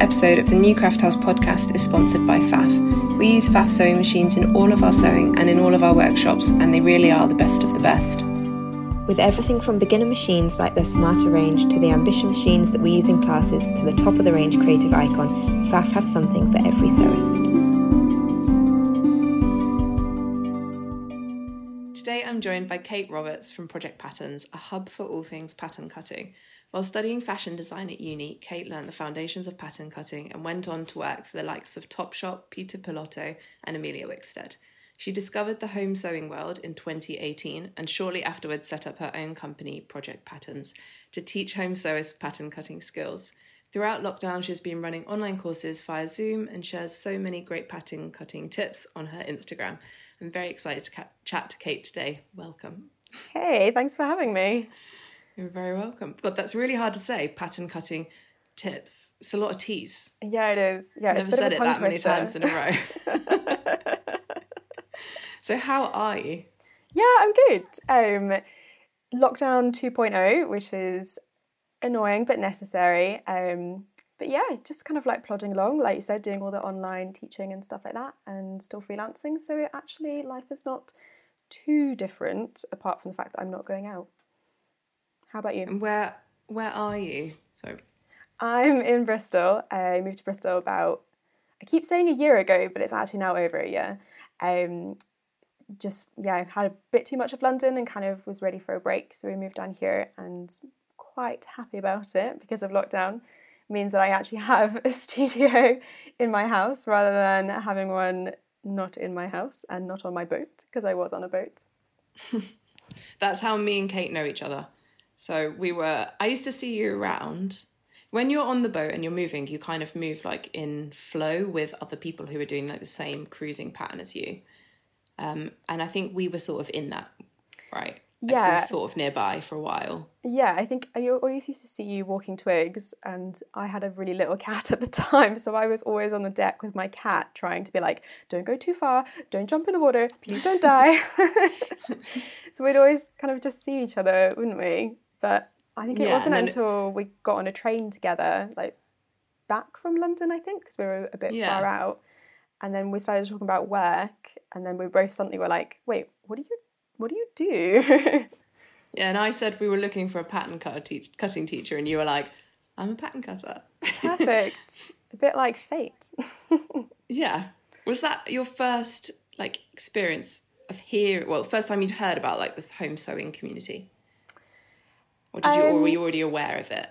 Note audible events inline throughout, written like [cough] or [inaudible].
episode of the New Craft House podcast is sponsored by Pfaff. We use Pfaff sewing machines in all of our sewing and in all of our workshops, and they really are the best of the best. With everything from beginner machines like the Smarter range to the Ambition machines that we use in classes to the top of the range Creative Icon, Pfaff have something for every sewist. Today I'm joined by Kate Roberts from Project Patterns, a hub for all things pattern cutting. While studying fashion design at uni, Kate learned the foundations of pattern cutting and went on to work for the likes of Topshop, Peter Pilotto, and Emilia Wickstead. She discovered the home sewing world in 2018 and shortly afterwards set up her own company, Project Patterns, to teach home sewers pattern cutting skills. Throughout lockdown, she's been running online courses via Zoom and shares so many great pattern cutting tips on her Instagram. I'm very excited to ca- chat to Kate today. Welcome. Hey, thanks for having me. You're very welcome. God, that's really hard to say. Pattern cutting tips. It's a lot of T's. Yeah, it is. Yeah, Never it's a said bit it of a that many twister. times in a row. [laughs] so, how are you? Yeah, I'm good. Um, lockdown 2.0, which is annoying but necessary. Um, but yeah, just kind of like plodding along, like you said, doing all the online teaching and stuff like that, and still freelancing. So it actually, life is not too different, apart from the fact that I'm not going out. How about you? And where where are you? So, I'm in Bristol. I moved to Bristol about, I keep saying a year ago, but it's actually now over a year. Um, just, yeah, I had a bit too much of London and kind of was ready for a break. So we moved down here and quite happy about it because of lockdown. It means that I actually have a [laughs] studio in my house rather than having one not in my house and not on my boat because I was on a boat. [laughs] that's how me and Kate know each other. So, we were, I used to see you around. When you're on the boat and you're moving, you kind of move like in flow with other people who are doing like the same cruising pattern as you. Um, and I think we were sort of in that, right? Like, we were Yeah. sort of nearby for a while. Yeah, I think I always used to see you walking twigs, and I had a really little cat [laughs] at the time, so I was always on the deck with my cat trying to be like, don't go too far, don't jump in the water, please don't die. [laughs] so we'd always kind of just see each other, wouldn't we? But I think it Yeah, wasn't until we got on a train together, like back from London, I think, because we were a bit Yeah. far out, and then we started talking about work, and then we both suddenly were like, wait, what do you, what do you do? [laughs] Yeah, and I said we were looking for a pattern cutter teach- cutting teacher, and you were like, I'm a pattern cutter. Perfect. [laughs] a bit like fate. [laughs] yeah. Was that your first like experience of hear? Well, first time you'd heard about like this home sewing community, or did you, or were Um, you already aware of it?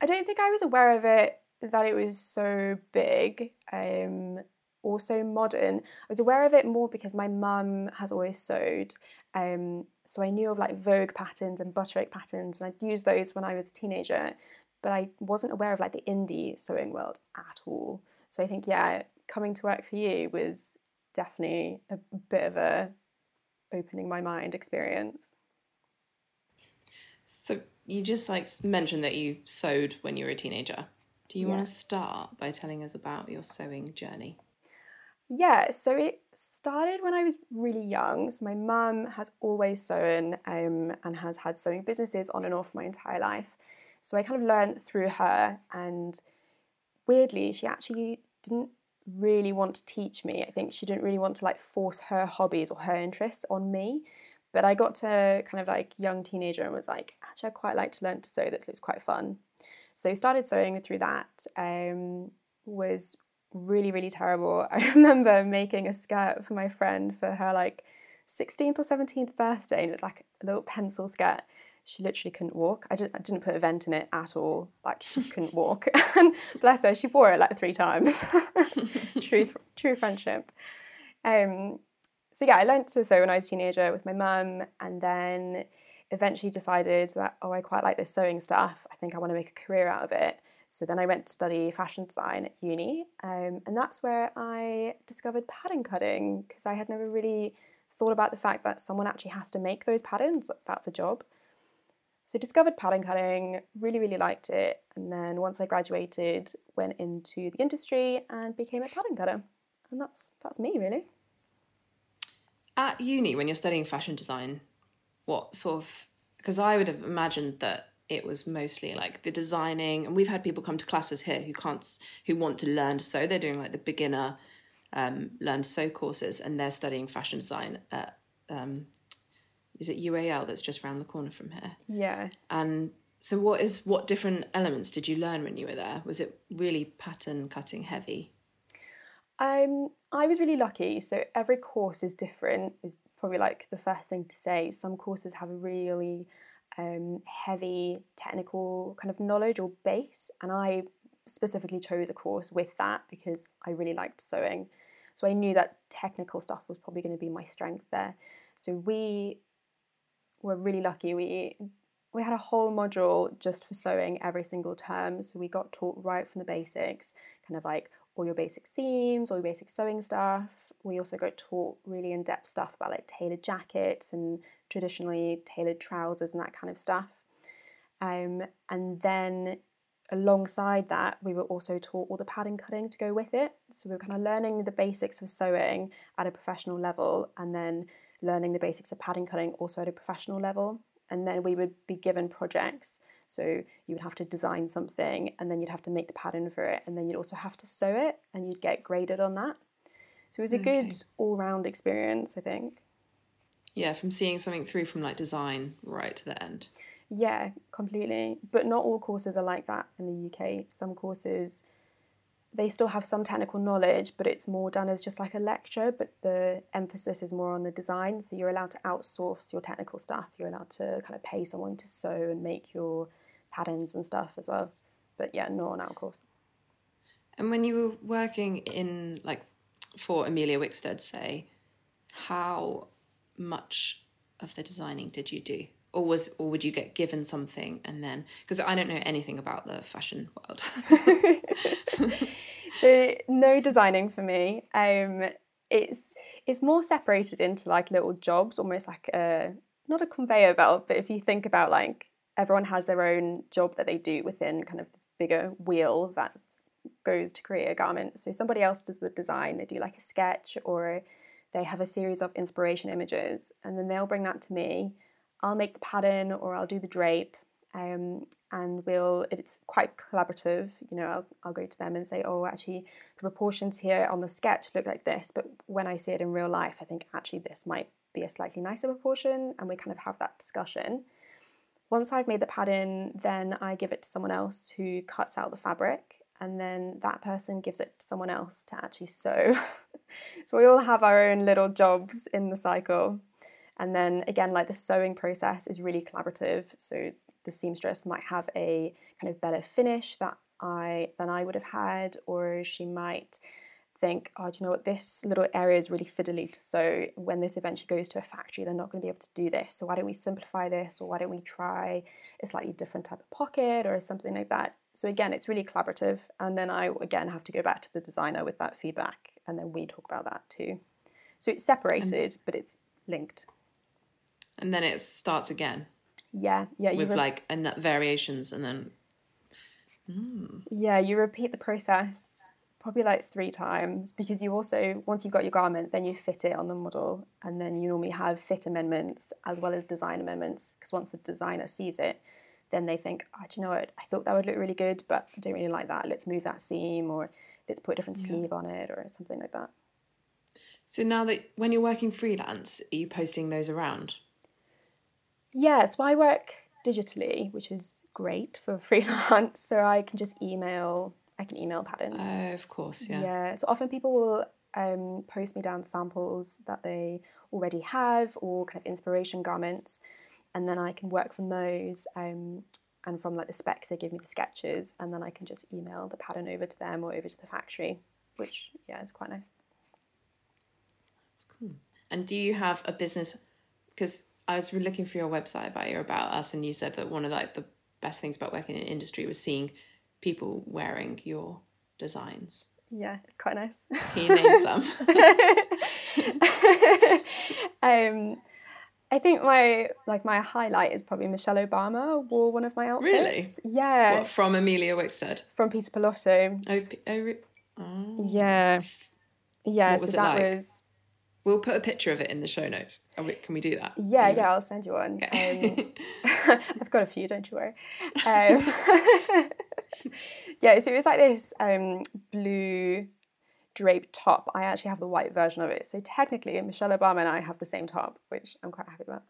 I don't think I was aware of it that it was so big um, or so modern. I was aware of it more because my mum has always sewed. Um, so I knew of like Vogue patterns and Butterick patterns, and I'd used those when I was a teenager, but I wasn't aware of like the indie sewing world at all. So I think, yeah, coming to work for you was definitely a bit of a opening my mind experience. You just like mentioned that you sewed when you were a teenager. Do you Yeah. want to start by telling us about your sewing journey? Yeah, so it started when I was really young. So my mum has always sewn um, and has had sewing businesses on and off my entire life. So I kind of learned through her, and weirdly, she actually didn't really want to teach me. I think she didn't really want to like force her hobbies or her interests on me. But I got to kind of like young teenager and was like, actually, I quite like to learn to sew. This looks quite fun. So started sewing through that. Um, was really really terrible. [laughs] I remember making a skirt for my friend for her like 16th or 17th birthday, and it was like a little pencil skirt. She literally couldn't walk. I didn't, I didn't put a vent in it at all. Like she just couldn't walk. [laughs] and bless her, she wore it like three times. [laughs] true, true friendship. Um, so yeah, I learned to sew when I was a teenager with my mum, and then eventually decided that oh, I quite like this sewing stuff. I think I want to make a career out of it. So then I went to study fashion design at uni, um, and that's where I discovered pattern cutting because I had never really thought about the fact that someone actually has to make those patterns. That's a job. So discovered pattern cutting, really really liked it, and then once I graduated, went into the industry and became a pattern cutter, and that's that's me really. At uni, when you're studying fashion design, what sort of because I would have imagined that it was mostly like the designing, and we've had people come to classes here who can't who want to learn to sew. They're doing like the beginner um, learn to sew courses, and they're studying fashion design at um, is it UAL that's just round the corner from here. Yeah. And so, what is what different elements did you learn when you were there? Was it really pattern cutting heavy? Um, I was really lucky. So every course is different. Is probably like the first thing to say. Some courses have a really um, heavy technical kind of knowledge or base, and I specifically chose a course with that because I really liked sewing. So I knew that technical stuff was probably going to be my strength there. So we were really lucky. We we had a whole module just for sewing every single term. So we got taught right from the basics, kind of like all your basic seams, all your basic sewing stuff. We also got taught really in depth stuff about like tailored jackets and traditionally tailored trousers and that kind of stuff. Um, and then alongside that, we were also taught all the pattern cutting to go with it. So we were kind of learning the basics of sewing at a professional level and then learning the basics of pattern cutting also at a professional level. And then we would be given projects. So you would have to design something and then you'd have to make the pattern for it and then you'd also have to sew it and you'd get graded on that. So it was a Okay. good all round experience, I think. Yeah, from seeing something through from like design right to the end. Yeah, completely. But not all courses are like that in the UK. Some courses, they still have some technical knowledge, but it's more done as just like a lecture, but the emphasis is more on the design. So you're allowed to outsource your technical stuff. You're allowed to kind of pay someone to sew and make your patterns and stuff as well. But yeah, not on our course. And when you were working in like for Emilia Wickstead, say, how much of the designing did you do? Or was or would you get given something and then because I don't know anything about the fashion world. [laughs] so no designing for me. Um, it's it's more separated into like little jobs, almost like a not a conveyor belt, but if you think about like everyone has their own job that they do within kind of the bigger wheel that goes to create a garment. So somebody else does the design. They do like a sketch or they have a series of inspiration images, and then they'll bring that to me. I'll make the pattern or I'll do the drape um, and we'll it's quite collaborative you know I'll, I'll go to them and say oh actually the proportions here on the sketch look like this but when I see it in real life I think actually this might be a slightly nicer proportion and we kind of have that discussion. Once I've made the pattern then I give it to someone else who cuts out the fabric and then that person gives it to someone else to actually sew. [laughs] So we all have our own little jobs in the cycle and then again, like the sewing process is really collaborative. So the seamstress might have a kind of better finish that I than I would have had, or she might think, oh, do you know what, this little area is really fiddly to sew. When this eventually goes to a factory, they're not going to be able to do this. So why don't we simplify this, or why don't we try a slightly different type of pocket or something like that? So again, it's really collaborative. And then I again have to go back to the designer with that feedback, and then we talk about that too. So it's separated, but it's linked. And then it starts again Yeah, yeah. With re- like a variations and then hmm. yeah, you repeat the process probably like three times because you also once you've got your garment, then you fit it on the model, and then you normally have fit amendments as well as design amendments. Because once the designer sees it, then they think, oh, do you know what? I thought that would look really good, but I don't really like that. Let's move that seam, or let's put a different sleeve on it, or something like that. so now that when you're working freelance, are you posting those around? Yeah, so I work digitally, which is great for [laughs] freelance. So I can just email. I can email patterns. Oh, of course, yeah. Yeah. So often people will um, post me down samples that they already have or kind of inspiration garments, and then I can work from those. Um, and from like the specs, they give me the sketches, and then I can just email the pattern over to them or over to the factory, which yeah is quite nice. That's cool. And do you have a business? Because I was looking for your website about your about us, and you said that one of like the best things about working in industry was seeing people wearing your designs. Yeah, it's quite nice. Can you name some? [laughs] um, I think my like my highlight is probably Michelle Obama wore one of my outfits. Really? Yeah, what, from Emilia Wickstead? from Peter Pilotto. Oh, oh, oh. Yeah. Yeah, What was so it that like? was We'll put a picture of it in the show notes. We, can we do that? Yeah, yeah, I'll send you one. Okay. Um, [laughs] [laughs] I've got a few, don't you worry. Um, [laughs] yeah, so it was like this um, blue draped top. I actually have the white version of it. So technically, Michelle Obama and I have the same top, which I'm quite happy about.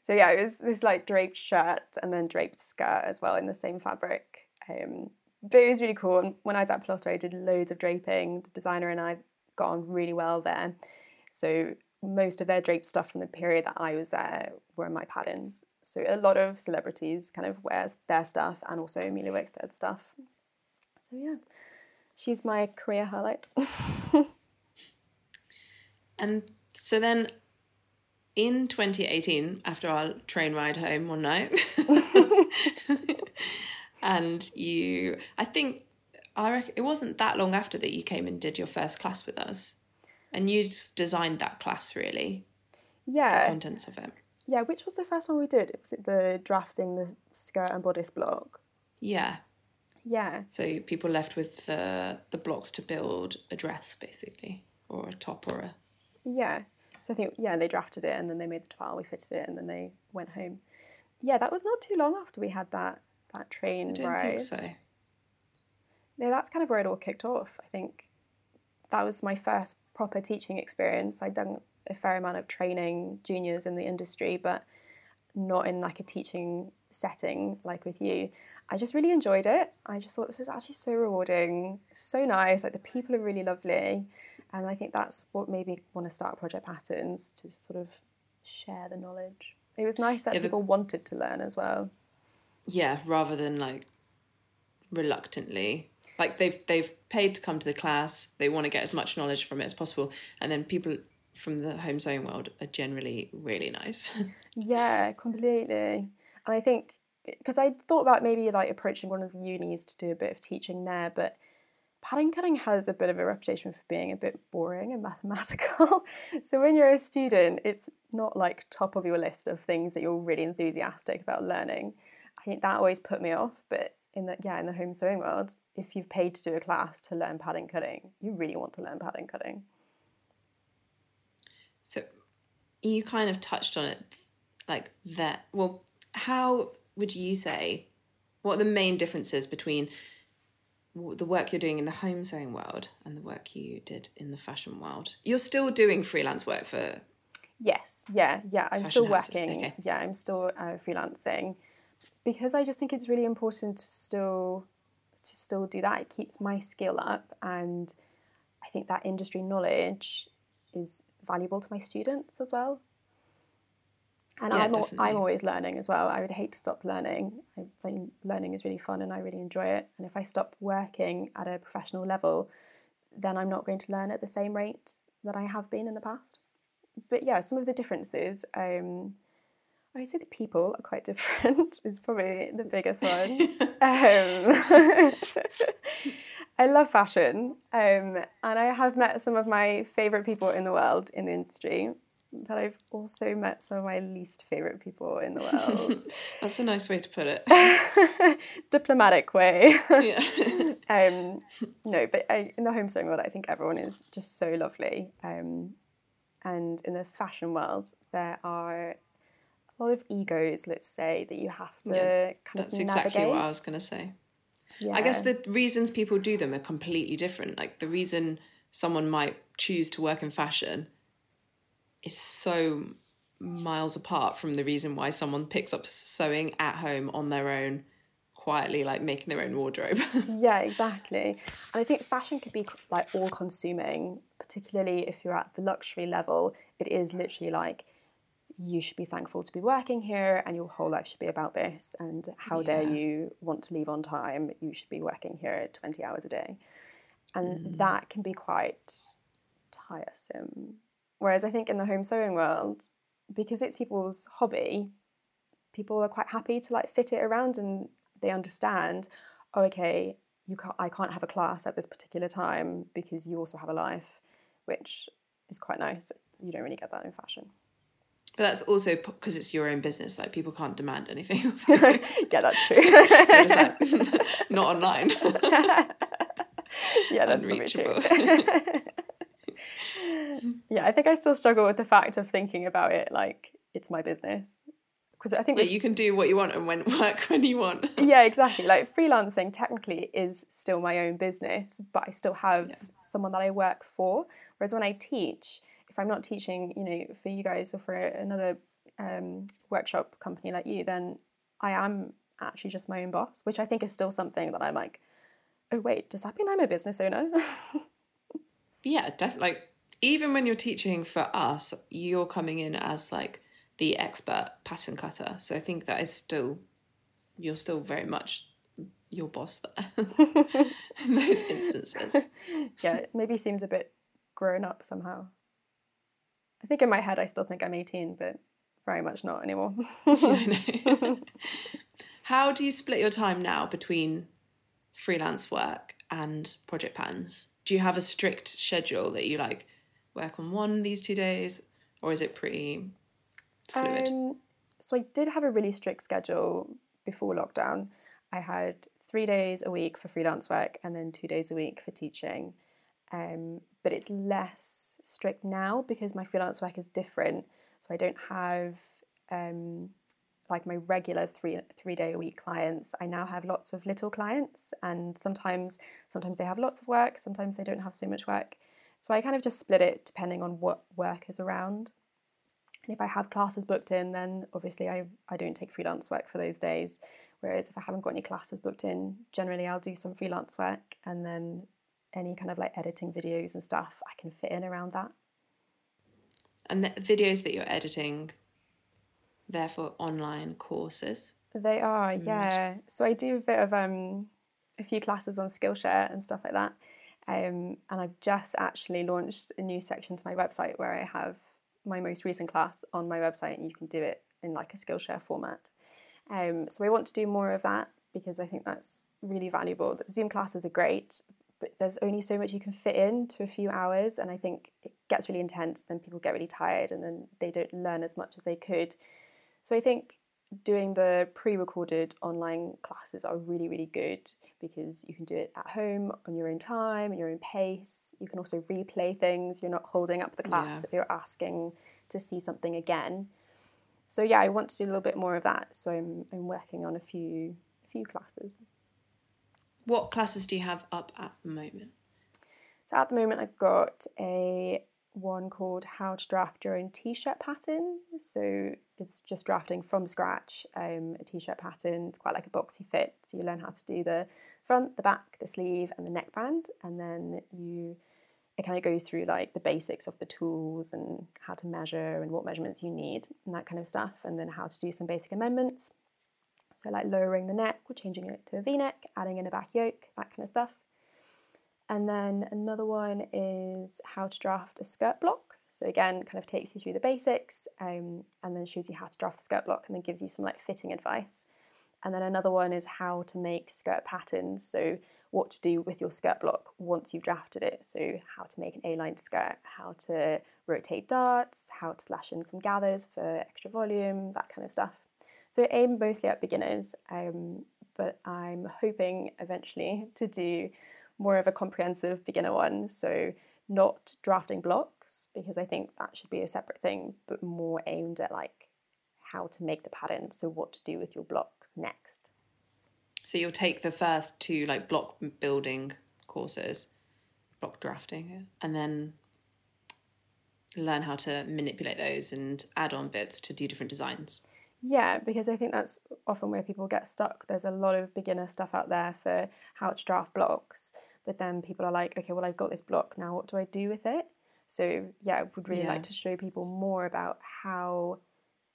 So yeah, it was this like draped shirt and then draped skirt as well in the same fabric. Um, but it was really cool. And when I was at Pilotto, I did loads of draping. The designer and I got on really well there. So most of their draped stuff from the period that I was there were my patterns. So a lot of celebrities kind of wear their stuff and also Emilia Wickstead stuff. So yeah, she's my career highlight. [laughs] and so then in 2018, after our train ride home one night, [laughs] and you, I think, I reckon it wasn't that long after that you came and did your first class with us, and you designed that class really. Yeah. The contents of it. Yeah, which was the first one we did? Was it the drafting the skirt and bodice block? Yeah. Yeah. So people left with the the blocks to build a dress, basically, or a top or a. Yeah. So I think yeah, they drafted it and then they made the toile, we fitted it, and then they went home. Yeah, that was not too long after we had that that train I don't ride. think so. Yeah, that's kind of where it all kicked off. I think that was my first proper teaching experience. I'd done a fair amount of training juniors in the industry, but not in like a teaching setting like with you. I just really enjoyed it. I just thought this is actually so rewarding, so nice. Like the people are really lovely. And I think that's what made me want to start Project Patterns to sort of share the knowledge. It was nice that Yeah, the- people wanted to learn as well. Yeah, rather than like reluctantly. Like they've they've paid to come to the class. They want to get as much knowledge from it as possible, and then people from the home sewing world are generally really nice. [laughs] Yeah, completely. And I think because I thought about maybe like approaching one of the unis to do a bit of teaching there, but pattern cutting has a bit of a reputation for being a bit boring and mathematical. [laughs] so when you're a student, it's not like top of your list of things that you're really enthusiastic about learning. I think that always put me off, but in the yeah, in the home sewing world, if you've paid to do a class to learn pattern cutting, you really want to learn pattern cutting. So you kind of touched on it like that. Well, how would you say what are the main differences between the work you're doing in the home sewing world and the work you did in the fashion world? You're still doing freelance work for Yes, yeah, yeah. I'm still houses, working. okay. Yeah, I'm still uh, freelancing because I just think it's really important to still to still do that. It keeps my skill up, and I think that industry knowledge is valuable to my students as well. And Yeah, I'm al-. I'm always learning as well. I would hate to stop learning. I think learning is really fun, and I really enjoy it. And if I stop working at a professional level, then I'm not going to learn at the same rate that I have been in the past but yeah, some of the differences. Um, I would say the people are quite different. [laughs] is probably the biggest one. [laughs] um, [laughs] I love fashion, um, and I have met some of my favorite people in the world in the industry. But I've also met some of my least favorite people in the world. that's a nice way to put it. Diplomatic way. yeah. um, no, but I, in the home sewing world, I think everyone is just so lovely. Um, and in the fashion world, there are a lot of egos, let's say, that you have to Yeah, kind That's of exactly what I was going to say. Yeah. I guess the reasons people do them are completely different. Like the reason someone might choose to work in fashion is so miles apart from the reason why someone picks up sewing at home on their own, quietly, like making their own wardrobe. [laughs] Yeah, exactly. And I think fashion could be like all consuming, particularly if you're at the luxury level. It is literally like you should be thankful to be working here and your whole life should be about this. And how dare you want to leave on time? You should be working here 20 hours a day. And mm-hmm. that can be quite tiresome. Whereas I think in the home sewing world, because it's people's hobby, people are quite happy to like fit it around and they understand oh okay you can't i can't have a class at this particular time because you also have a life which is quite nice you don't really get that in fashion but that's also because it's your own business. Like people can't demand anything. [laughs] yeah that's true [laughs] like, [laughs] not online. yeah that's probably true Unreachable. yeah, I think I still struggle with the fact of thinking about it like it's my business. Because I think yeah, you can do what you want and when work when you want. yeah, exactly. Like freelancing technically is still my own business, but I still have yeah. someone that I work for. Whereas when I teach, if I'm not teaching, you know, for you guys or for another um, workshop company like you, then I am actually just my own boss, which I think is still something that I'm like, oh wait, does that mean I'm a business owner? [laughs] yeah, definitely. Like even when you're teaching for us, you're coming in as like the expert pattern cutter. So I think that is still you're still very much your boss there [laughs] in those instances. [laughs] yeah, maybe seems a bit grown up somehow. I think in my head I still think I'm 18, but very much not anymore. yeah, [laughs] How do you split your time now between freelance work and project patterns? Do you have a strict schedule that you like work on one these two days, or is it pretty fluid? Um, so I did have a really strict schedule before lockdown. I had three days a week for freelance work and then two days a week for teaching. Um, but it's less strict now because my freelance work is different. So I don't have um, like my regular three three day a week clients. I now have lots of little clients, and sometimes sometimes they have lots of work, sometimes they don't have so much work. So I kind of just split it depending on what work is around. And if I have classes booked in, then obviously I, I don't take freelance work for those days. Whereas if I haven't got any classes booked in, generally I'll do some freelance work and then any kind of like editing videos and stuff I can fit in around that. And the videos that you're editing, they're for online courses? They are, mm. yeah. So I do a bit of um, a few classes on Skillshare and stuff like that. Um, and I've just actually launched a new section to my website where I have my most recent class on my website and you can do it in like a Skillshare format. Um, so I want to do more of that because I think that's really valuable. The Zoom classes are great, but there's only so much you can fit into a few hours, and I think it gets really intense. Then people get really tired, and then they don't learn as much as they could. So I think doing the pre-recorded online classes are really really good because you can do it at home on your own time your own pace you can also replay things you're not holding up the class yeah. if you're asking to see something again so yeah i want to do a little bit more of that so i'm, I'm working on a few a few classes what classes do you have up at the moment so at the moment i've got a one called How to Draft Your Own T shirt pattern. So it's just drafting from scratch um, a t shirt pattern. It's quite like a boxy fit. So you learn how to do the front, the back, the sleeve, and the neckband. And then you it kind of goes through like the basics of the tools and how to measure and what measurements you need and that kind of stuff. And then how to do some basic amendments. So like lowering the neck or changing it to a v-neck, adding in a back yoke, that kind of stuff. And then another one is how to draft a skirt block. So again, kind of takes you through the basics um, and then shows you how to draft the skirt block and then gives you some like fitting advice. And then another one is how to make skirt patterns. So what to do with your skirt block once you've drafted it. So how to make an A-lined skirt, how to rotate darts, how to slash in some gathers for extra volume, that kind of stuff. So aim mostly at beginners, um, but I'm hoping eventually to do more of a comprehensive beginner one. So not drafting blocks because I think that should be a separate thing, but more aimed at like how to make the pattern. So what to do with your blocks next. So you'll take the first two like block building courses, block drafting, and then learn how to manipulate those and add on bits to do different designs. Yeah, because I think that's often where people get stuck. There's a lot of beginner stuff out there for how to draft blocks, but then people are like, okay, well, I've got this block now, what do I do with it? So, yeah, I would really yeah. like to show people more about how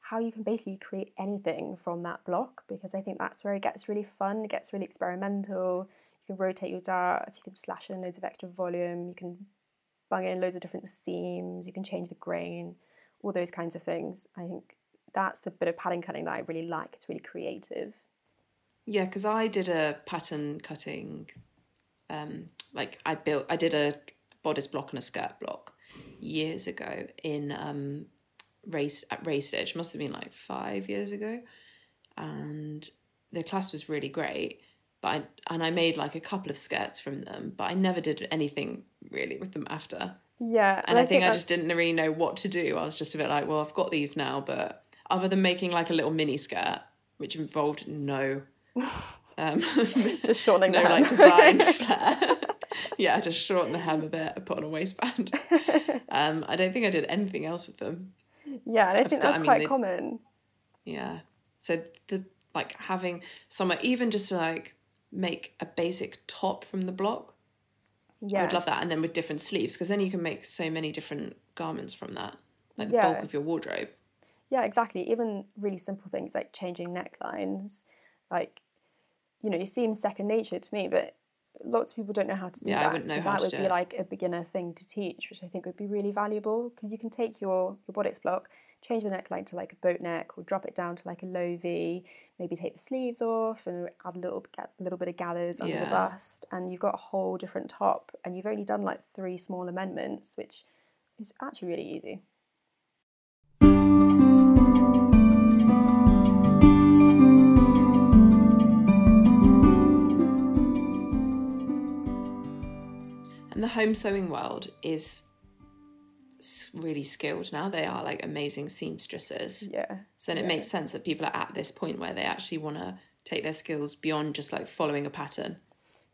how you can basically create anything from that block because I think that's where it gets really fun, it gets really experimental. You can rotate your darts, you can slash in loads of extra volume, you can bung in loads of different seams, you can change the grain, all those kinds of things. I think that's the bit of pattern cutting that I really like. It's really creative. Yeah, because I did a pattern cutting, um, like I built, I did a bodice block and a skirt block years ago in um, race at Ray Stitch. Must have been like five years ago, and the class was really great. But I, and I made like a couple of skirts from them, but I never did anything really with them after. Yeah, And I, think, I just didn't really know what to do. I was just a bit like, well, I've got these now, but other than making like a little mini skirt, which involved no um [laughs] just shortening no the hem. like design [laughs] flair. yeah, just shorten the hem a bit, and put on a waistband. [laughs] um, I don't think I did anything else with them. yeah, and I think still- that's I mean, quite they- common. Yeah. So the like having somewhere even just to like make a basic top from the block. Yeah, I would love that. And then with different sleeves, because then you can make so many different garments from that. Like the Yeah. bulk of your wardrobe. Yeah, exactly. Even really simple things like changing necklines, like you know, it seems second nature to me, but lots of people don't know how to do Yeah, I that. wouldn't know so how that to would do be it. like a beginner thing to teach, which I think would be really valuable because you can take your your bodice block, change the neckline to like a boat neck, or drop it down to like a low V. Maybe take the sleeves off and add a little get a little bit of gathers under the bust, and you've got a whole different top. And you've only done like three small amendments, which is actually really easy. The home sewing world is really skilled now. They are like amazing seamstresses. Yeah. So then it yeah. makes sense that people are at this point where they actually want to take their skills beyond just like following a pattern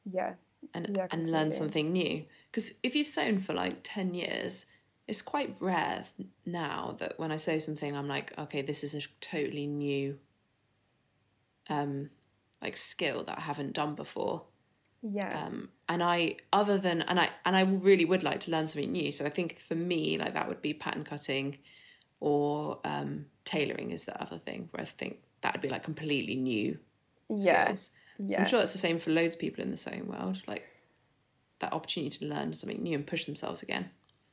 Yeah. and Yeah, and learn something new. Because if you've sewn for like ten years, it's quite rare now that when I sew something, I'm like, okay, this is a totally new, um, like skill that I haven't done before. Yeah. Um, and I, other than, and I, and I really would like to learn something new. So I think for me, like that would be pattern cutting, or um, tailoring is the other thing where I think that would be like completely new yeah. skills. So Yeah. I'm sure it's the same for loads of people in the sewing world, like that opportunity to learn something new and push themselves again.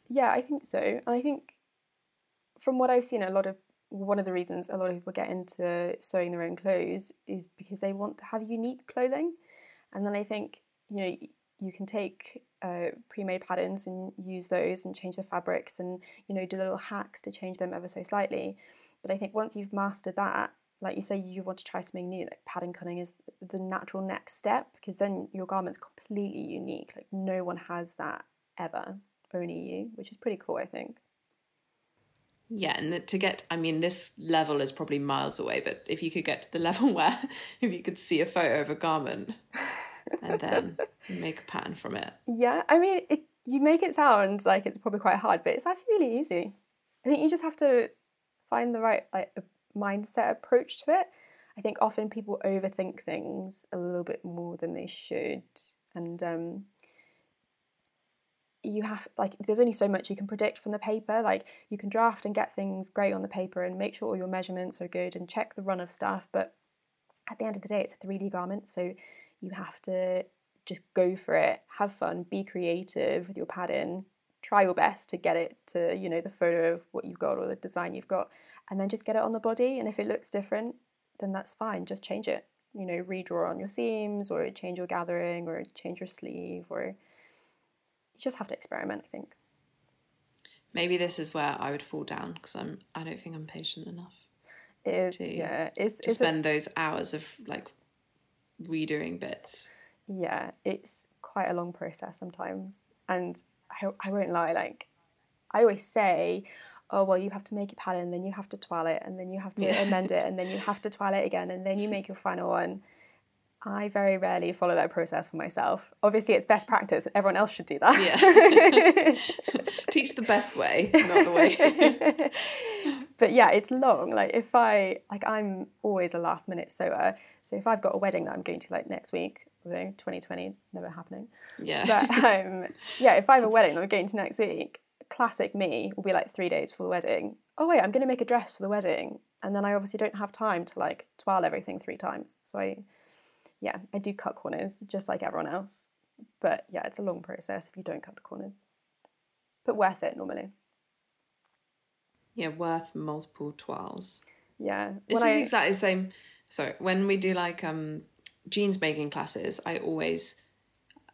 Yeah, I think so. And I think from what I've seen, a lot of one of the reasons a lot of people get into sewing their own clothes is because they want to have unique clothing. And then I think, you know, you can take uh, pre-made patterns and use those and change the fabrics and, you know, do little hacks to change them ever so slightly. But I think once you've mastered that, like you say, you want to try something new, like pattern cutting is the natural next step because then your garment's completely unique. Like no one has that ever, only you, which is pretty cool, I think. Yeah, and to get, I mean, this level is probably miles away, but if you could get to the [laughs] level where if you could see a photo of a garment and then [laughs] make a pattern from it. Yeah, I mean, it, you make it sound like it's probably quite hard, but it's actually really easy. I think you just have to find the right like mindset approach to it. I think often people overthink things a little bit more than they should, and um, you have like there's only so much you can predict from the paper. Like you can draft and get things great on the paper and make sure all your measurements are good and check the run of stuff, but at the end of the day, it's a 3D garment, so you have to just go for it, have fun, be creative with your pattern, try your best to get it to, you know, the photo of what you've got or the design you've got, and then just get it on the body. And if it looks different, then that's fine, just change it. You know, redraw on your seams or change your gathering or change your sleeve or you just have to experiment, I think. Maybe this is where I would fall down because I'm, I don't think I'm patient enough It is, To- yeah, it's, to it's a- spend those hours of like redoing bits. yeah, it's quite a long process sometimes. And I, I won't lie, like, I always say, oh, well, you have to make a pattern, then you have to toile it, and then you have to Yeah. amend it, and then you [laughs] have to toile it again, and then you make your final one. I very rarely follow that process for myself. Obviously, it's best practice, everyone else should do that. Yeah. [laughs] Teach the best way, not the way. [laughs] but yeah, it's long. Like if I like I'm always a last minute sewer. So if I've got a wedding that I'm going to like next week, although 2020 never happening. Yeah. But um yeah, if I have a wedding that I'm going to next week, classic me will be like three days before the wedding. Oh wait, I'm gonna make a dress for the wedding. And then I obviously don't have time to like toile everything three times. So I yeah, I do cut corners just like everyone else. But yeah, it's a long process if you don't cut the corners. But worth it normally. yeah, worth multiple toiles. Yeah. This When is I- exactly the same. So when we do like um jeans making classes, I always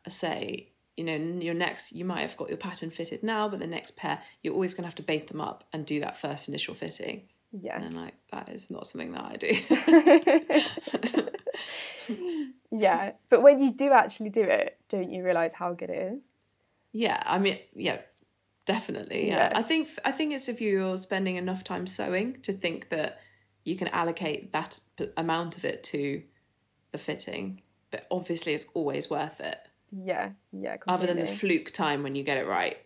say, you know, your next you might have got your pattern fitted now, but the next pair you're always going to have to bake them up and do that first initial fitting. yeah. And like that is not something that I do. [laughs] [laughs] [laughs] Yeah, but when you do actually do it, don't you realize how good it is? yeah, I mean, yeah, Definitely, yeah. Yeah. I think I think it's if you're spending enough time sewing to think that you can allocate that p- amount of it to the fitting, but obviously it's always worth it. Yeah, yeah. Other than the fluke time when you get it right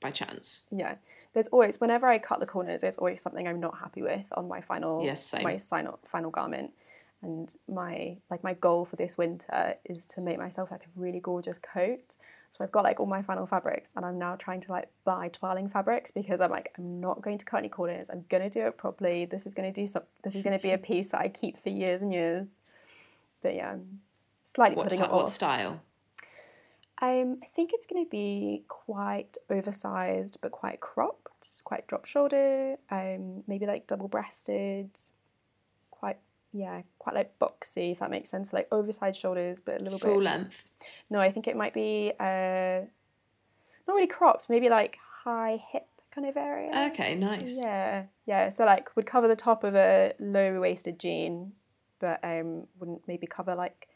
by chance. yeah. There's always whenever I cut the corners, there's always something I'm not happy with on my final Yes, same. my final final garment. And my like my goal for this winter is to make myself like a really gorgeous coat. So I've got like all my final fabrics and I'm now trying to like buy toiling fabrics because I'm like I'm not going to cut any corners. I'm gonna do it properly. This is gonna do some this is gonna be a [laughs] piece that I keep for years and years. But yeah, I'm slightly What, putting ti- it what style? Um, I think it's going to be quite oversized, but quite cropped, quite drop shoulder. Um, maybe like double breasted, yeah, quite like boxy if that makes sense. Like oversized shoulders, but a little Full bit. Full length. No, I think it might be uh, not really cropped. Maybe like high hip kind of area. Okay, nice. Yeah, yeah. So like would cover the top of a low waisted jean, but um wouldn't maybe cover like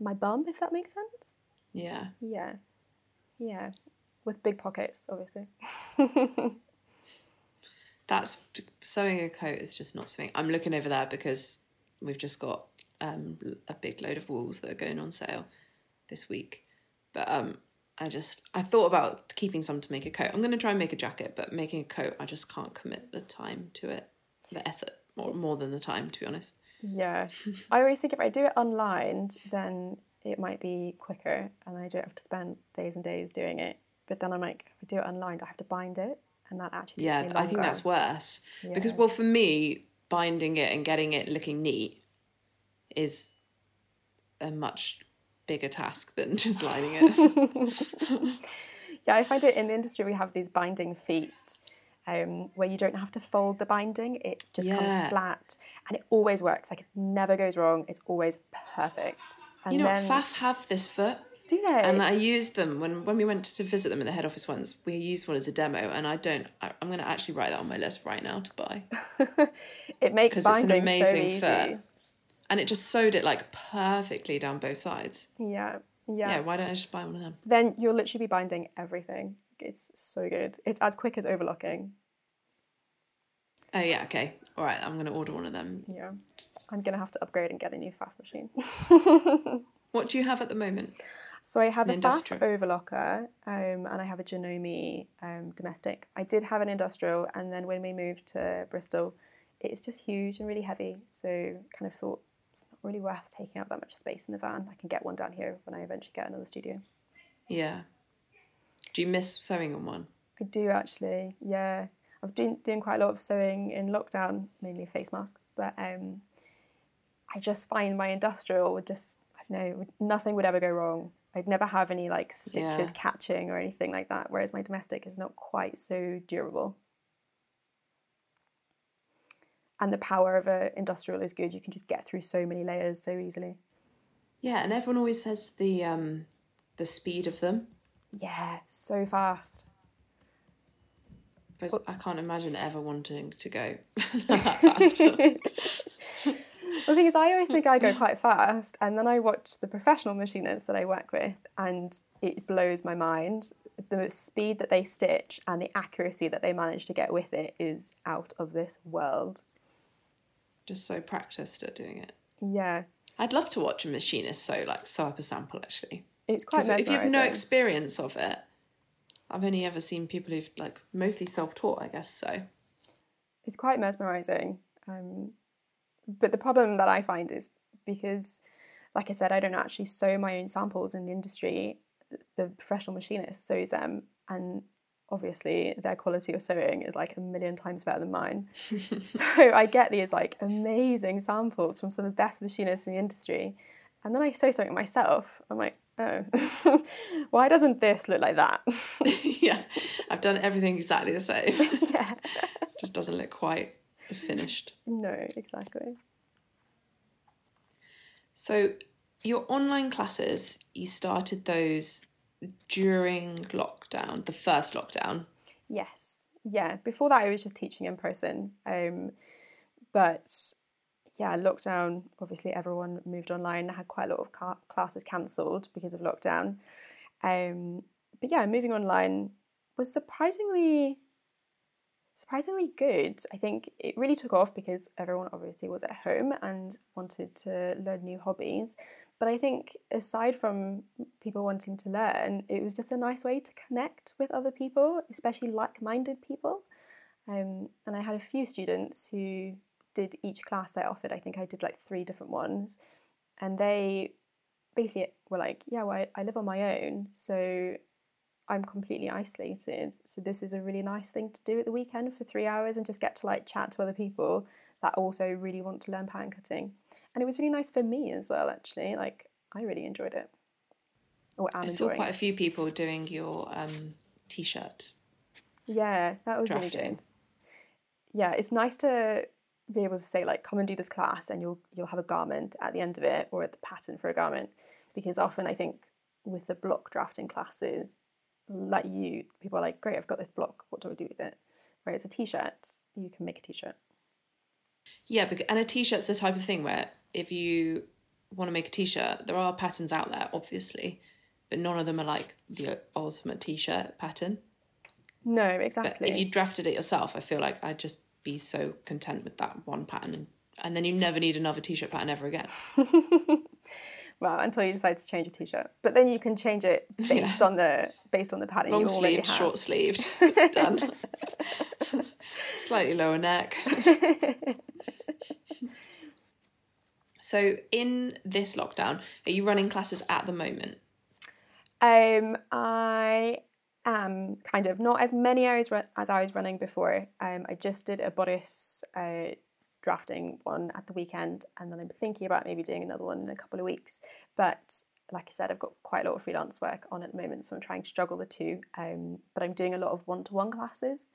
my bum if that makes sense. Yeah. Yeah. Yeah. With big pockets, obviously. [laughs] That's sewing a coat is just not something. I'm looking over there because we've just got um, a big load of wools that are going on sale this week. But um, I just I thought about keeping some to make a coat. I'm going to try and make a jacket, but making a coat, I just can't commit the time to it, the effort more more than the time, to be honest. Yeah. I always think if I do it online, then it might be quicker and I don't have to spend days and days doing it. But then I'm like, if I do it online, I have to bind it. And that actually Yeah, I think that's worse because well, for me, binding it and getting it looking neat is a much bigger task than [laughs] just lining it. [laughs] Yeah, I find it in the industry we have these binding feet um, where you don't have to fold the binding, it just Yeah. comes flat and it always works. Like it never goes wrong, it's always perfect. And you know, then, Pfaff have this foot. Do they? And I used them when when we went to visit them in the head office once. We used one as a demo, and I don't. I, I'm going to actually write that on my list right now to buy [laughs] it makes because it's an binding amazing so easy. and it just sewed it like perfectly down both sides. Yeah, Yeah, yeah. why don't I just buy one of them? Then you'll literally be binding everything. It's so good. It's as quick as overlocking. Oh yeah, okay, all right. I'm going to order one of them. Yeah. I'm gonna have to upgrade and get a new Pfaff machine. [laughs] What do you have at the moment? So I have An a industrial. Pfaff overlocker um, and I have a Janome um, domestic. I did have an industrial, and then when we moved to Bristol, it's just huge and really heavy. So kind of thought it's not really worth taking up that much space in the van. I can get one down here when I eventually get another studio. Yeah. Do you miss sewing on one? I do actually, yeah. I've been doing quite a lot of sewing in lockdown, mainly face masks, but um, I just find my industrial would just, I don't know nothing would ever go wrong. I'd never have any like stitches Yeah. catching or anything like that, whereas my domestic is not quite so durable. And the power of a industrial is good. You can just get through so many layers so easily. Yeah, and everyone always says the um the speed of them. Yeah, so fast. But I can't imagine ever wanting to go [laughs] that [laughs] fast. The thing is, I always think I go [laughs] quite fast, and then I watch the professional machinists that I work with, and it blows my mind. The speed that they stitch and the accuracy that they manage to get with it is out of this world. Just so practiced at doing it. Yeah, I'd love to watch a machinist sew like sew up a sample actually. it's quite if you have no experience of it, I've only ever seen people who've like mostly self taught, I guess. So it's quite mesmerizing. Um, but the problem that I find is because, like I said, I don't actually sew my own samples in the industry. The professional machinist sews them, and obviously their quality of sewing is like a million times better than mine. [laughs] so I get these like amazing samples from some of the best machinists in the industry, and then I sew something myself. I'm like, oh, [laughs] why doesn't this look like that? [laughs] yeah, I've done everything exactly the same. yeah. Just doesn't look quite as finished. No, exactly. So your online classes, you started those during lockdown, the first lockdown. Yes. Yeah. Before that, I was just teaching in person. Um, but yeah, lockdown, obviously, everyone moved online. I had quite a lot of ca- classes cancelled because of lockdown. Um, but yeah, moving online was surprisingly surprisingly good. I think it really took off because everyone obviously was at home and wanted to learn new hobbies. But I think aside from people wanting to learn, it was just a nice way to connect with other people, especially like-minded people. Um, and I had a few students who did each class I offered. I think I did like three different ones, and they basically were like, "Yeah, well, I, I live on my own, so I'm completely isolated. So this is a really nice thing to do at the weekend for three hours and just get to like chat to other people that also really want to learn pattern cutting. And it was really nice for me as well, actually. Like I really enjoyed it. Or am I saw quite a few people doing your um, t-shirt. Yeah, that was drafting. really good. Yeah, it's nice to be able to say like, come and do this class, and you'll you'll have a garment at the end of it or at the pattern for a garment, because often I think with the block drafting classes, like you, people are like, great, I've got this block. What do I do with it? Whereas a t-shirt, you can make a t-shirt. Yeah, and a t-shirt's the type of thing where if you want to make a t-shirt, there are patterns out there, obviously, but none of them are like the ultimate t-shirt pattern. No, exactly. But if you drafted it yourself, I feel like I'd just be so content with that one pattern, and, and then you never need another t-shirt pattern ever again. [laughs] well, until you decide to change a t-shirt, but then you can change it [laughs] based yeah. on the based on the pattern Long sleeved, short sleeved, [laughs] done. [laughs] Slightly lower neck. so, in this lockdown, are you running classes at the moment? Um, I am kind of not as many hours as I was running before. Um, I just did a bodice uh, drafting one at the weekend, and then I'm thinking about maybe doing another one in a couple of weeks. But like I said, I've got quite a lot of freelance work on at the moment, so I'm trying to juggle the two. Um, but I'm doing a lot of one to one classes,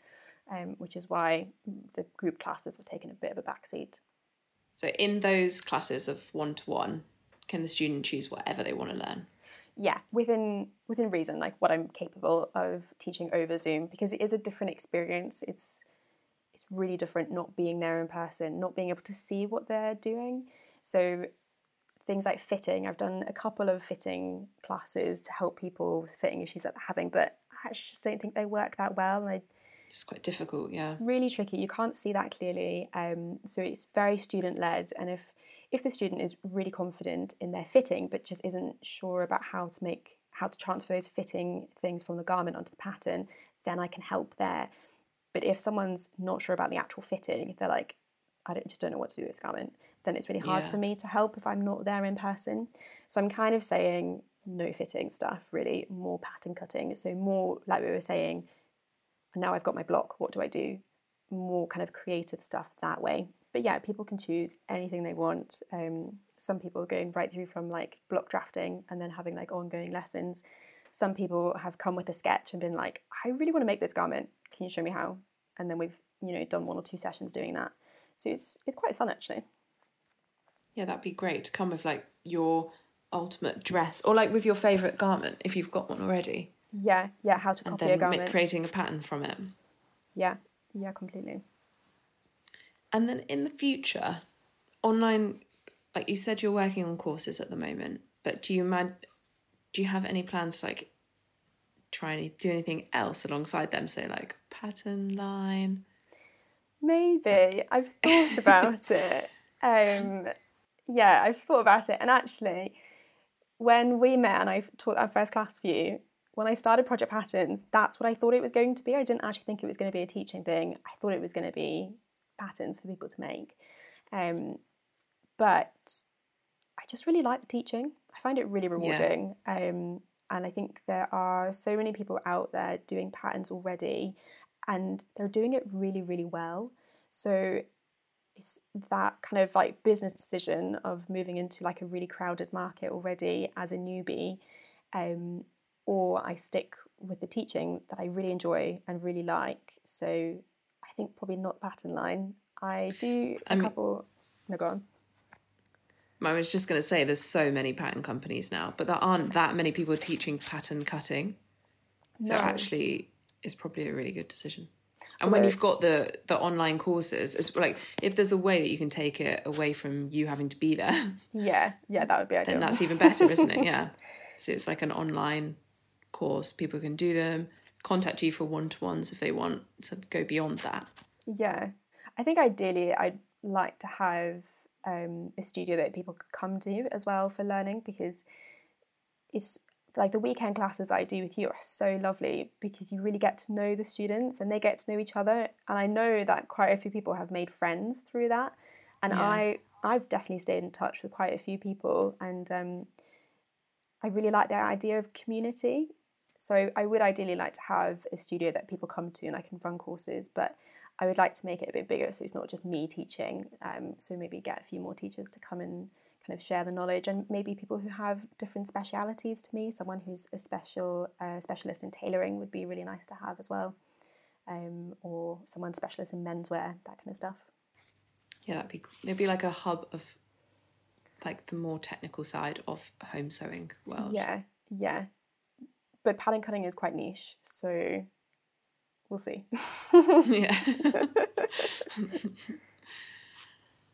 um, which is why the group classes have taken a bit of a backseat. So, in those classes of one to one, can the student choose whatever they want to learn? Yeah, within within reason, like what I'm capable of teaching over Zoom, because it is a different experience. It's it's really different not being there in person, not being able to see what they're doing. So things like fitting, I've done a couple of fitting classes to help people with fitting issues that they're having, but I just don't think they work that well. And I, it's quite difficult, yeah. Really tricky. You can't see that clearly. Um, so it's very student led, and if if the student is really confident in their fitting but just isn't sure about how to make how to transfer those fitting things from the garment onto the pattern, then I can help there. But if someone's not sure about the actual fitting, they're like, I don't, just don't know what to do with this garment, then it's really hard yeah. for me to help if I'm not there in person. So I'm kind of saying no fitting stuff, really, more pattern cutting. So more like we were saying, now I've got my block, what do I do? More kind of creative stuff that way. But yeah, people can choose anything they want. Um, some people are going right through from like block drafting and then having like ongoing lessons. Some people have come with a sketch and been like, I really want to make this garment can you show me how? And then we've you know done one or two sessions doing that. So it's it's quite fun actually. Yeah, that'd be great to come with like your ultimate dress or like with your favorite garment if you've got one already. Yeah, yeah, how to copy and then a garment. creating a pattern from it. Yeah, yeah, completely. And then in the future, online, like you said, you're working on courses at the moment. But do you mind? Do you have any plans like try and do anything else alongside them? So like pattern line. Maybe I've thought about [laughs] it. Um, yeah, I've thought about it, and actually, when we met and I taught our first class for you, when I started Project Patterns, that's what I thought it was going to be. I didn't actually think it was going to be a teaching thing. I thought it was going to be patterns for people to make. Um, but I just really like the teaching. I find it really rewarding. Yeah. Um, and I think there are so many people out there doing patterns already and they're doing it really, really well. So it's that kind of like business decision of moving into like a really crowded market already as a newbie, um, or I stick with the teaching that I really enjoy and really like. So I think probably not pattern line. I do a couple. No, go on. I was just going to say there's so many pattern companies now, but there aren't that many people teaching pattern cutting. So no. actually, it's probably a really good decision. And when you've got the the online courses, it's like if there's a way that you can take it away from you having to be there. [laughs] Yeah, yeah, that would be ideal. Then that's even better, isn't it? Yeah. [laughs] So it's like an online course. People can do them. contact you for one to ones if they want to go beyond that. Yeah. I think ideally I'd like to have um, a studio that people could come to as well for learning because it's like the weekend classes I do with you are so lovely because you really get to know the students and they get to know each other. And I know that quite a few people have made friends through that. And Yeah. I I've definitely stayed in touch with quite a few people and um, I really like the idea of community. So I would ideally like to have a studio that people come to and I can run courses, but I would like to make it a bit bigger so it's not just me teaching. Um, so maybe get a few more teachers to come and kind of share the knowledge and maybe people who have different specialities to me. Someone who's a special uh, specialist in tailoring would be really nice to have as well, um, or someone specialist in menswear, that kind of stuff. Yeah, that'd be cool. It'd be like a hub of like the more technical side of home sewing world. Yeah, yeah. But pattern cutting is quite niche, so we'll see. [laughs] yeah. [laughs]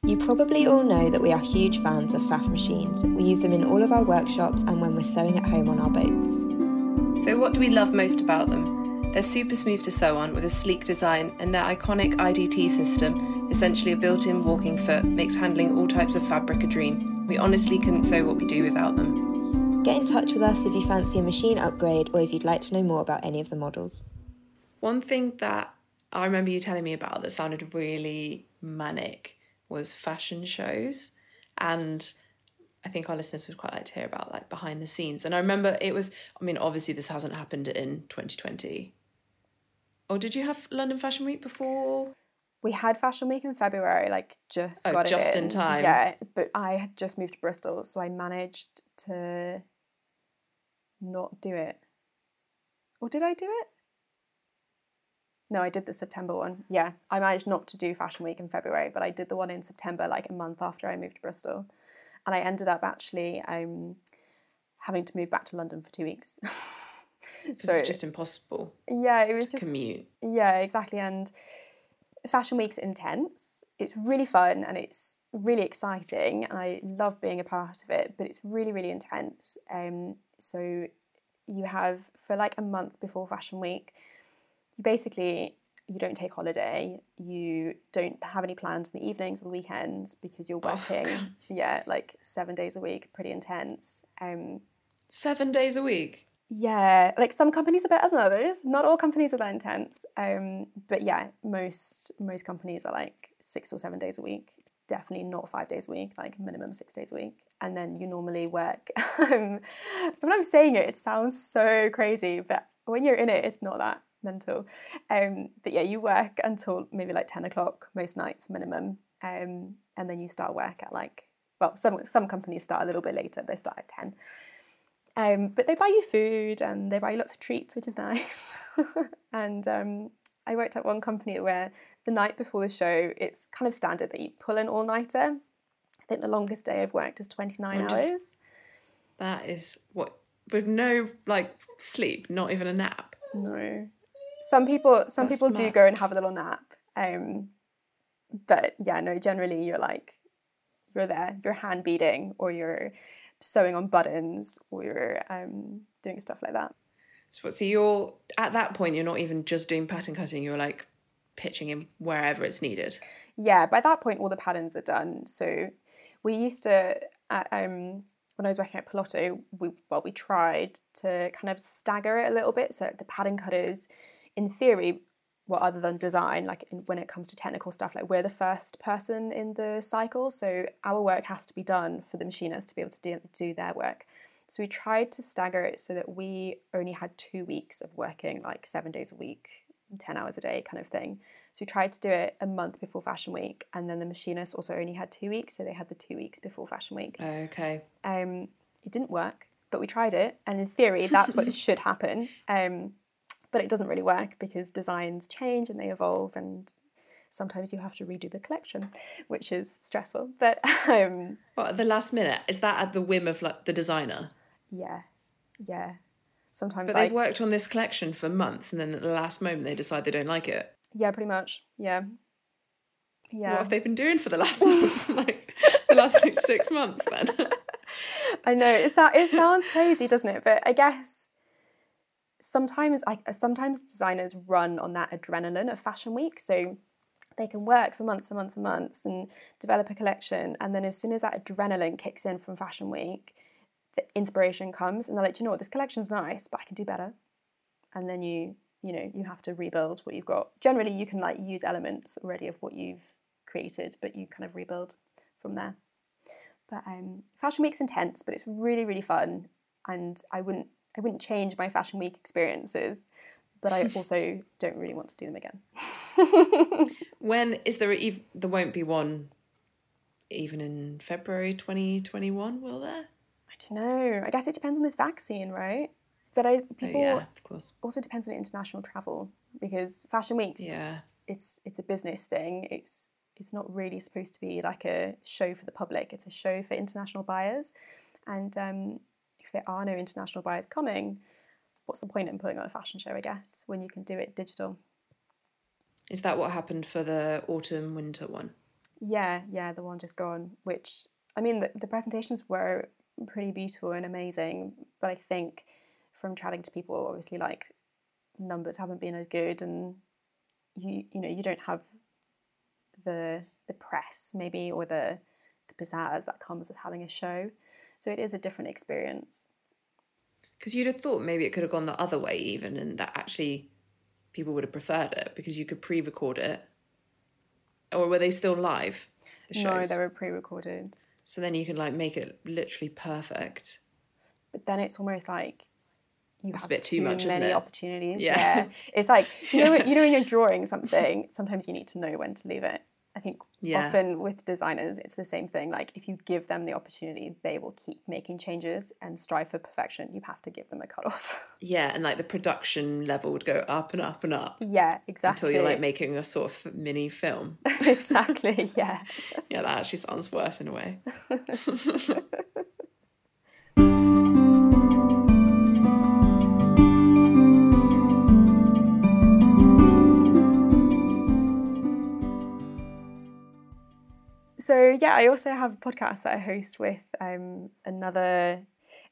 You probably all know that we are huge fans of Pfaff machines. We use them in all of our workshops and when we're sewing at home on our boats. So, what do we love most about them? They're super smooth to sew on with a sleek design, and their iconic IDT system, essentially a built in walking foot, makes handling all types of fabric a dream. We honestly couldn't sew what we do without them. Get in touch with us if you fancy a machine upgrade or if you'd like to know more about any of the models. One thing that I remember you telling me about that sounded really manic was fashion shows. And I think our listeners would quite like to hear about like behind the scenes. And I remember it was, I mean, obviously this hasn't happened in 2020. Or did you have London Fashion Week before? We had Fashion Week in February, like just Oh, got it just in time. Yeah, but I had just moved to Bristol, so I managed to not do it. Or did I do it? No, I did the September one. Yeah, I managed not to do Fashion Week in February, but I did the one in September, like a month after I moved to Bristol, and I ended up actually um, having to move back to London for two weeks. [laughs] Because it's just impossible yeah, it was to just commute. yeah, exactly. And Fashion Week's intense. It's really fun and it's really exciting, and I love being a part of it. But it's really, really intense. Um, so you have for like a month before Fashion Week, you basically you don't take holiday. You don't have any plans in the evenings or the weekends because you're working. yeah, like seven days a week, pretty intense. Um, Seven days a week. yeah, like some companies are better than others. Not all companies are that intense. Um, but yeah, most most companies are like six or seven days a week. Definitely not five days a week, like minimum six days a week. And then you normally work. [laughs] um, when I'm saying it, it sounds so crazy, but when you're in it, it's not that mental. Um, but yeah, you work until maybe like ten o'clock most nights minimum, um, and then you start work at like well, some some companies start a little bit later. They start at ten. Um, but they buy you food and they buy you lots of treats, which is [laughs] nice. and um, I worked at one company where the night before the show, it's kind of standard that you pull an all nighter. I think the longest day I've worked is 29 I'm hours. just- That is what with no like sleep, not even a nap. No. Some people some That's people do go and have a little nap. Um, but yeah, no, generally you're like you're there, you're hand beading or you're sewing on buttons or you're um, doing stuff like that. So, so you're at that point, you're not even just doing pattern cutting. You're like pitching in wherever it's needed. yeah, by that point, all the patterns are done. So we used to, at, um, when I was working at Pilotto, we well, we tried to kind of stagger it a little bit. So the pattern cutters, in theory, well, other than design, like in, when it comes to technical stuff, like we're the first person in the cycle. So our work has to be done for the machinists to be able to do, do their work. So we tried to stagger it so that we only had two weeks of working like seven days a week, 10 hours a day kind of thing. So we tried to do it a month before Fashion Week, and then the machinists also only had two weeks, so they had the two weeks before Fashion Week. Okay. Um, it didn't work, but we tried it, and in theory, that's what [laughs] should happen. Um, but it doesn't really work because designs change and they evolve, and sometimes you have to redo the collection, which is stressful. But um, But at the last minute, is that at the whim of like the designer? yeah, yeah. Sometimes But like they've worked on this collection for months, and then at the last moment they decide they don't like it. yeah, pretty much yeah, yeah. What have they been doing for the last [laughs] month? [laughs] like the last like six months then? [laughs] I know it, sou- it sounds crazy, doesn't it? But I guess sometimes I sometimes designers run on that adrenaline of fashion week. So they can work for months and months and months and develop a collection and then as soon as that adrenaline kicks in from fashion week the inspiration comes and they're like you know what? This collection's nice but i can do better. And then you you know you have to rebuild what you've got. Generally you can like use elements already of what you've created but you kind of rebuild from there. But um, fashion week's intense but it's really really fun and i wouldn't i wouldn't change my fashion week experiences but i [laughs] also don't really want to do them again [laughs] when is there ev- there won't be one even in February 2021 will there? I don't know. I guess it depends on this vaccine, right? But I people oh, yeah, of course. Also depends on international travel because fashion weeks Yeah. it's it's a business thing. It's it's not really supposed to be like a show for the public. It's a show for international buyers. And um, there are no international buyers coming, what's the point in putting on a fashion show, I guess, when you can do it digital? Is that what happened for the autumn winter one? Yeah, yeah, the one just gone, which I mean the, the presentations were pretty beautiful and amazing, but I think from chatting to people, obviously like numbers haven't been as good and you you know, you don't have the the press maybe or the the pizzazz that comes with having a show. So it is a different experience. Because you'd have thought maybe it could have gone the other way, even, and that actually people would have preferred it because you could pre-record it. Or were they still live? The No, they were pre-recorded. So then you can like make it literally perfect. But then it's almost like you That's a have bit too much, isn't many it? opportunities. Yeah. Yeah. It's like you know [laughs] you know when you're drawing something, sometimes you need to know when to leave it. I think Yeah. often with designers it's the same thing. Like if you give them the opportunity, they will keep making changes and strive for perfection. You have to give them a cutoff. [laughs] Yeah, and like the production level would go up and up and up yeah, exactly. until you're like making a sort of mini film. [laughs] exactly, yeah. [laughs] yeah, that actually sounds worse in a way. So yeah, I also have a podcast that I host with um, another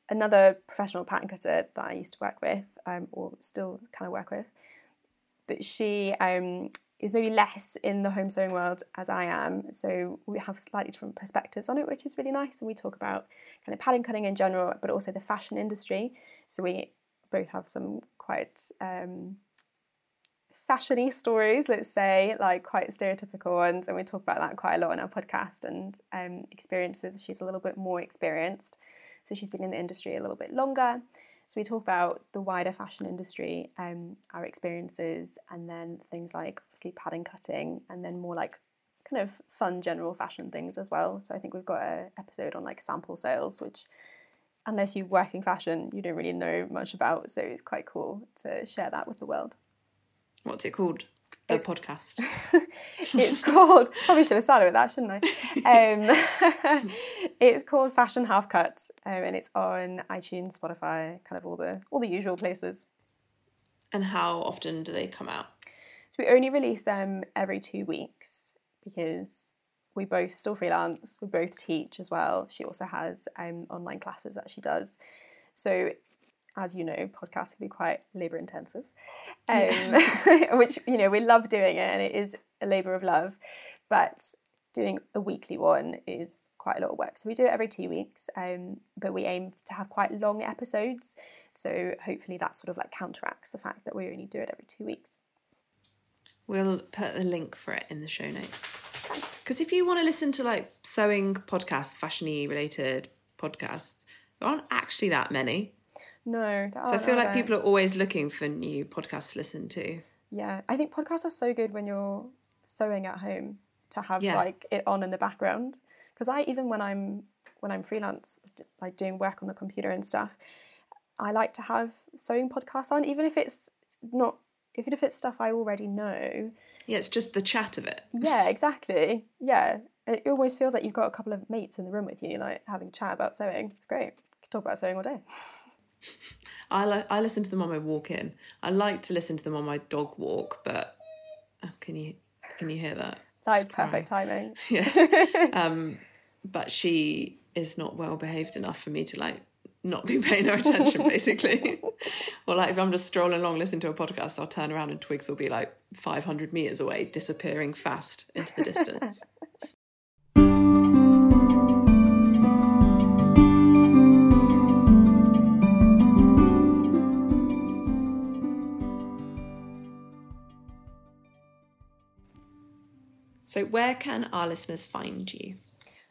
another professional pattern cutter that I used to work with, um, or still kind of work with. But she um, is maybe less in the home sewing world as I am, so we have slightly different perspectives on it, which is really nice. And we talk about kind of pattern cutting in general, but also the fashion industry. So we both have some quite um, fashiony stories, let's say, like quite stereotypical ones, and we talk about that quite a lot on our podcast and um, experiences. She's a little bit more experienced, so she's been in the industry a little bit longer. So we talk about the wider fashion industry, um, our experiences, and then things like obviously pattern cutting, and then more like kind of fun general fashion things as well. So I think we've got an episode on like sample sales, which unless you work in fashion, you don't really know much about. So it's quite cool to share that with the world. What's it called? The podcast. [laughs] it's called probably should have started with that shouldn't i um, [laughs] it's called fashion half cut um, and it's on itunes spotify kind of all the all the usual places And how often do they come out? so we only release them every two weeks because we both still freelance we both teach as well she also has um, online classes that she does so as you know, podcasts can be quite labour intensive, um, [laughs] which you know we love doing it, and it is a labour of love. But doing a weekly one is quite a lot of work. So we do it every two weeks, um, but we aim to have quite long episodes. So hopefully that sort of like counteracts the fact that we only do it every two weeks. We'll put the link for it in the show notes. Because if you want to listen to like sewing podcasts, fashiony related podcasts, there aren't actually that many. No, So I oh, feel like people are always looking for new podcasts to listen to. Yeah, I think podcasts are so good when you're sewing at home to have Yeah. like it on in the background. Because I even when I'm when I'm freelance, like doing work on the computer and stuff, I like to have sewing podcasts on, even if it's not, even if it's stuff I already know. Yeah, it's just the chat of it. Yeah, [laughs] exactly. Yeah, it always feels like you've got a couple of mates in the room with you, like having a chat about sewing. It's great. You can talk about sewing all day. [laughs] [laughs] I li- I listen to them on my walk in. I like to listen to them on my dog walk, but oh, can you can you hear that? That is perfect timing. [laughs] Yeah. [laughs] um, but she is not well behaved enough for me to like not be paying her attention, basically. or like if I'm just strolling along listening to a podcast, I'll turn around and twigs will be like 500 meters away, disappearing fast into the distance. So, where can our listeners find you?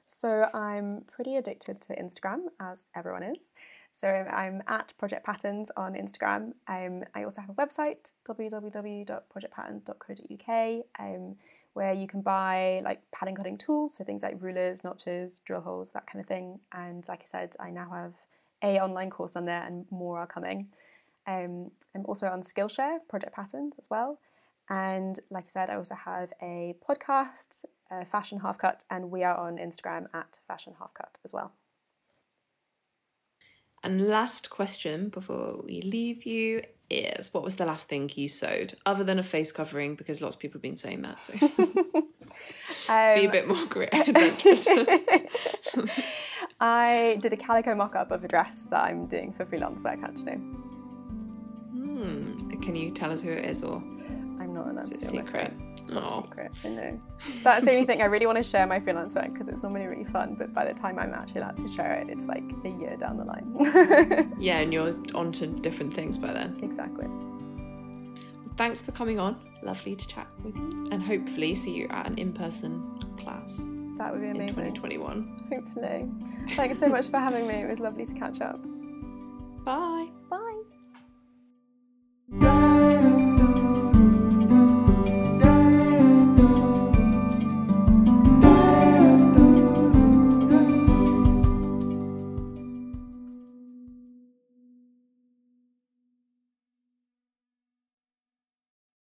So, I'm pretty addicted to Instagram, as everyone is. So, I'm at Project Patterns on Instagram. Um, I also have a website, www.projectpatterns.co.uk, um, where you can buy like pattern cutting tools, so things like rulers, notches, drill holes, that kind of thing. And like I said, I now have a online course on there, and more are coming. Um, I'm also on Skillshare, Project Patterns as well. And like I said, I also have a podcast, uh, Fashion Half Cut, and we are on Instagram at Fashion Half Cut as well. And last question before we leave you is what was the last thing you sewed other than a face covering? Because lots of people have been saying that. So um, [laughs] be a bit more adventurous. [laughs] I did a calico mock up of a dress that I'm doing for freelance work actually. Hmm. Can you tell us who it is or? I'm not allowed Is it to. secret? It's Oh. a secret. I know. That's the only thing I really want to share my freelance work because it's normally really fun. But by the time I'm actually allowed to share it, it's like a year down the line. [laughs] Yeah, and you're on to different things by then. exactly. Thanks for coming on. Lovely to chat with you. And hopefully see you at an in person class That would be in amazing. 2021. Hopefully. Thanks so much for having me. It was lovely to catch up. Bye. Bye.